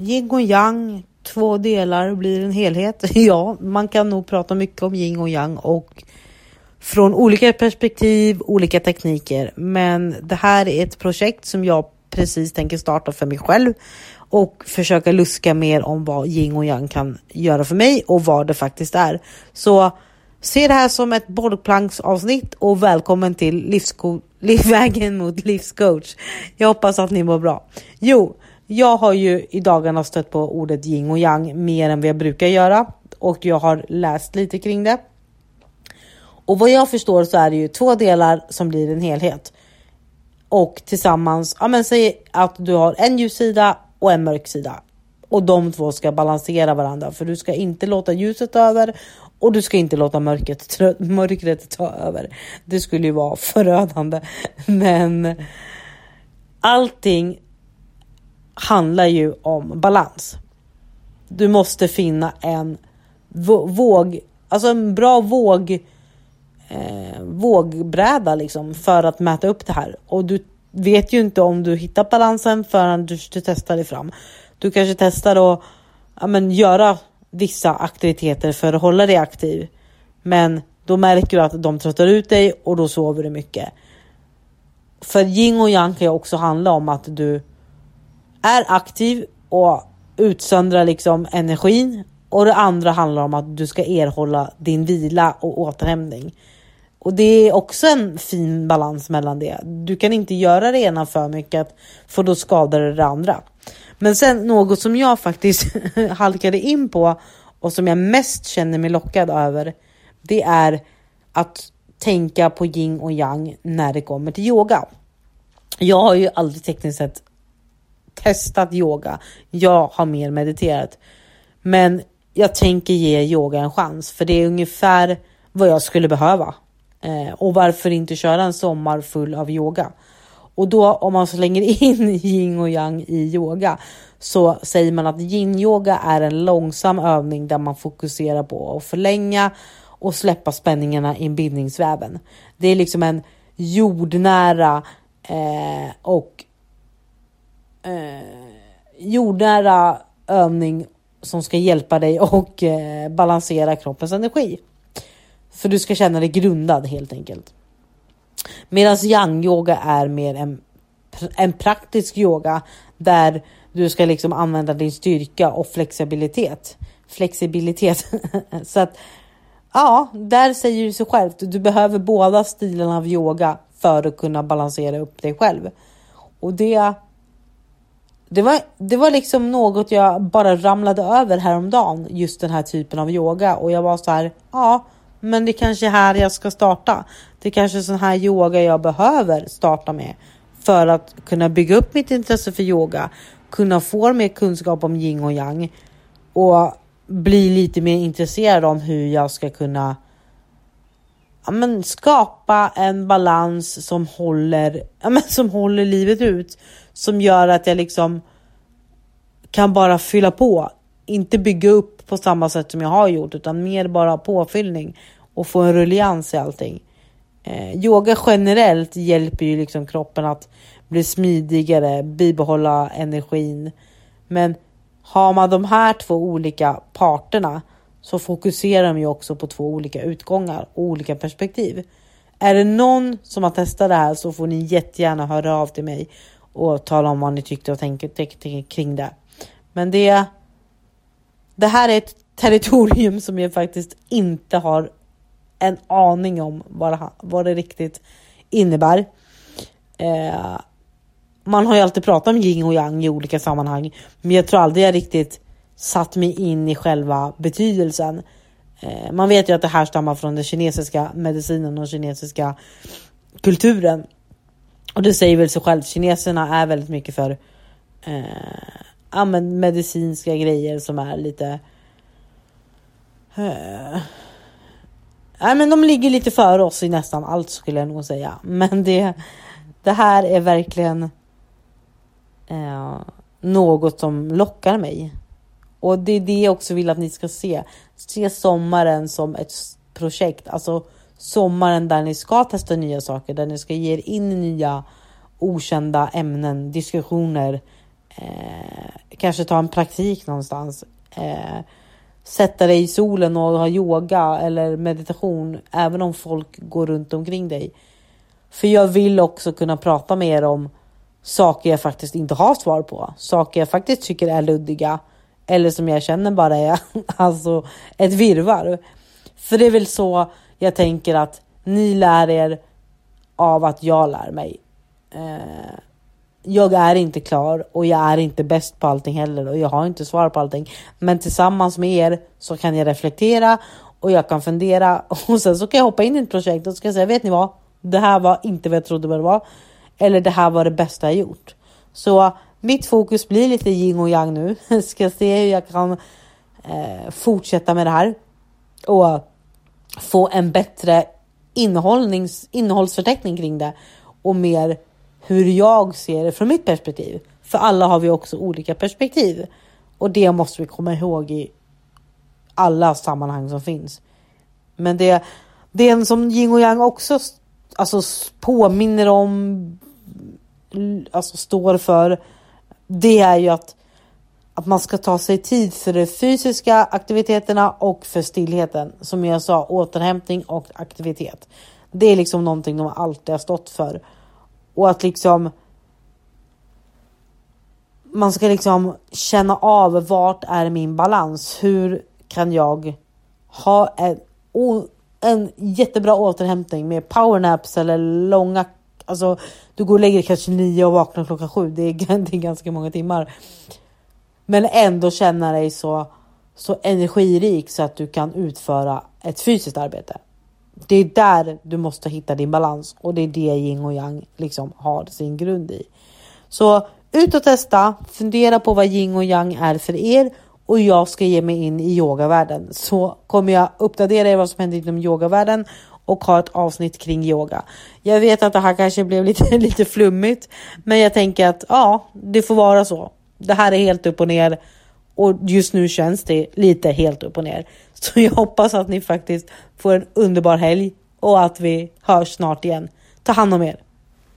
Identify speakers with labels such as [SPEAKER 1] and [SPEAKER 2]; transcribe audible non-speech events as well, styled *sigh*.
[SPEAKER 1] yin och yang, två delar blir en helhet. *laughs* Ja, man kan nog prata mycket om yin och yang och från olika perspektiv, olika tekniker. Men det här är ett projekt som jag precis tänker starta för mig själv och försöka luska mer om vad yin och yang kan göra för mig och vad det faktiskt är. Så se det här som ett bollplanksavsnitt och välkommen till livsko- *laughs* livvägen mot livscoach. Jag hoppas att ni mår bra. Jo, jag har ju i dagarna stött på ordet yin och yang mer än vad jag brukar göra och jag har läst lite kring det. Och vad jag förstår så är det ju två delar som blir en helhet. Och tillsammans, ja men säg att du har en ljus sida och en mörk sida. Och de två ska balansera varandra för du ska inte låta ljuset ta över och du ska inte låta mörkret, mörkret ta över. Det skulle ju vara förödande. *laughs* Men allting handlar ju om balans. Du måste finna en våg, alltså en bra våg, eh, vågbräda liksom för att mäta upp det här. Och du vet ju inte om du hittar balansen förrän du, du testar dig fram. Du kanske testar att ja, men, göra vissa aktiviteter för att hålla dig aktiv. Men då märker du att de tröttar ut dig och då sover du mycket. För yin och yang kan ju också handla om att du är aktiv och utsöndrar liksom energin och det andra handlar om att du ska erhålla din vila och återhämtning. Och det är också en fin balans mellan det. Du kan inte göra det ena för mycket för då skadar det det andra. Men sen något som jag faktiskt *laughs* halkade in på och som jag mest känner mig lockad över. Det är att tänka på yin och yang när det kommer till yoga. Jag har ju aldrig tekniskt sett testat yoga. Jag har mer mediterat. Men jag tänker ge yoga en chans för det är ungefär vad jag skulle behöva. Eh, och varför inte köra en sommar full av yoga? Och då om man slänger *laughs* in yin och yang i yoga så säger man att yin yoga är en långsam övning där man fokuserar på att förlänga och släppa spänningarna i bindningsväven. Det är liksom en jordnära eh, och eh, jordnära övning som ska hjälpa dig och eh, balansera kroppens energi. För du ska känna dig grundad helt enkelt. Medan yang yoga är mer en, en praktisk yoga där du ska liksom använda din styrka och flexibilitet. Flexibilitet. *laughs* så att ja, där säger det sig självt. Du behöver båda stilarna av yoga för att kunna balansera upp dig själv. Och det det var, det var liksom något jag bara ramlade över häromdagen, just den här typen av yoga och jag var så här, ja, men det kanske är här jag ska starta. Det kanske är sån här yoga jag behöver starta med för att kunna bygga upp mitt intresse för yoga, kunna få mer kunskap om yin och yang och bli lite mer intresserad om hur jag ska kunna ja, men skapa en balans som håller, ja, men som håller livet ut. Som gör att jag liksom kan bara fylla på. Inte bygga upp på samma sätt som jag har gjort utan mer bara påfyllning och få en rullians i allting. Eh, yoga generellt hjälper ju liksom kroppen att bli smidigare, bibehålla energin. Men har man de här två olika parterna så fokuserar de ju också på två olika utgångar och olika perspektiv. Är det någon som har testat det här så får ni jättegärna höra av till mig och tala om vad ni tyckte och tänkte kring det. Men det, det här är ett territorium som jag faktiskt inte har en aning om vad det, vad det riktigt innebär. Eh, man har ju alltid pratat om yin och yang i olika sammanhang, men jag tror aldrig jag riktigt satt mig in i själva betydelsen. Eh, man vet ju att det här stammar från den kinesiska medicinen och kinesiska kulturen. Och det säger väl sig självt, kineserna är väldigt mycket för eh, ja, men medicinska grejer som är lite... Eh, nej, men de ligger lite före oss i nästan allt skulle jag nog säga. Men det, det här är verkligen eh, något som lockar mig. Och det är det jag också vill att ni ska se. Se sommaren som ett projekt, alltså sommaren där ni ska testa nya saker, där ni ska ge er in i nya okända ämnen, diskussioner, Eh, kanske ta en praktik någonstans. Eh, sätta dig i solen och ha yoga eller meditation även om folk går runt omkring dig. För jag vill också kunna prata med er om saker jag faktiskt inte har svar på. Saker jag faktiskt tycker är luddiga eller som jag känner bara är *laughs* alltså ett virvar. För det är väl så jag tänker att ni lär er av att jag lär mig. Eh, jag är inte klar och jag är inte bäst på allting heller och jag har inte svar på allting. Men tillsammans med er så kan jag reflektera och jag kan fundera *laughs* och sen så kan jag hoppa in i ett projekt och ska säga vet ni vad? Det här var inte vad jag trodde det var. Eller det här var det bästa jag gjort. Så mitt fokus blir lite yin och yang nu. *laughs* Ska se hur jag kan eh, fortsätta med det här och få en bättre innehållnings, innehållsförteckning kring det och mer hur jag ser det från mitt perspektiv. För alla har vi också olika perspektiv och det måste vi komma ihåg i alla sammanhang som finns. Men det, det är en som yin och yang också alltså, påminner om, alltså står för, det är ju att, att man ska ta sig tid för de fysiska aktiviteterna och för stillheten. Som jag sa, återhämtning och aktivitet. Det är liksom någonting de alltid har stått för. Och att liksom man ska liksom känna av vart är min balans? Hur kan jag ha en, en jättebra återhämtning med powernaps eller långa, alltså du går och lägger dig kanske nio och vaknar klockan sju. Det är, *laughs* det är ganska många timmar. Men ändå känna dig så, så energirik så att du kan utföra ett fysiskt arbete. Det är där du måste hitta din balans och det är det yin och yang liksom har sin grund i. Så ut och testa, fundera på vad yin och yang är för er och jag ska ge mig in i yogavärlden så kommer jag uppdatera er vad som händer inom yogavärlden och ha ett avsnitt kring yoga. Jag vet att det här kanske blev lite, *laughs* lite flummigt, men jag tänker att ja, det får vara så. Det här är helt upp och ner och just nu känns det lite helt upp och ner. *laughs* Så jag hoppas att ni faktiskt får en underbar helg och att vi hörs snart igen. Ta hand om er.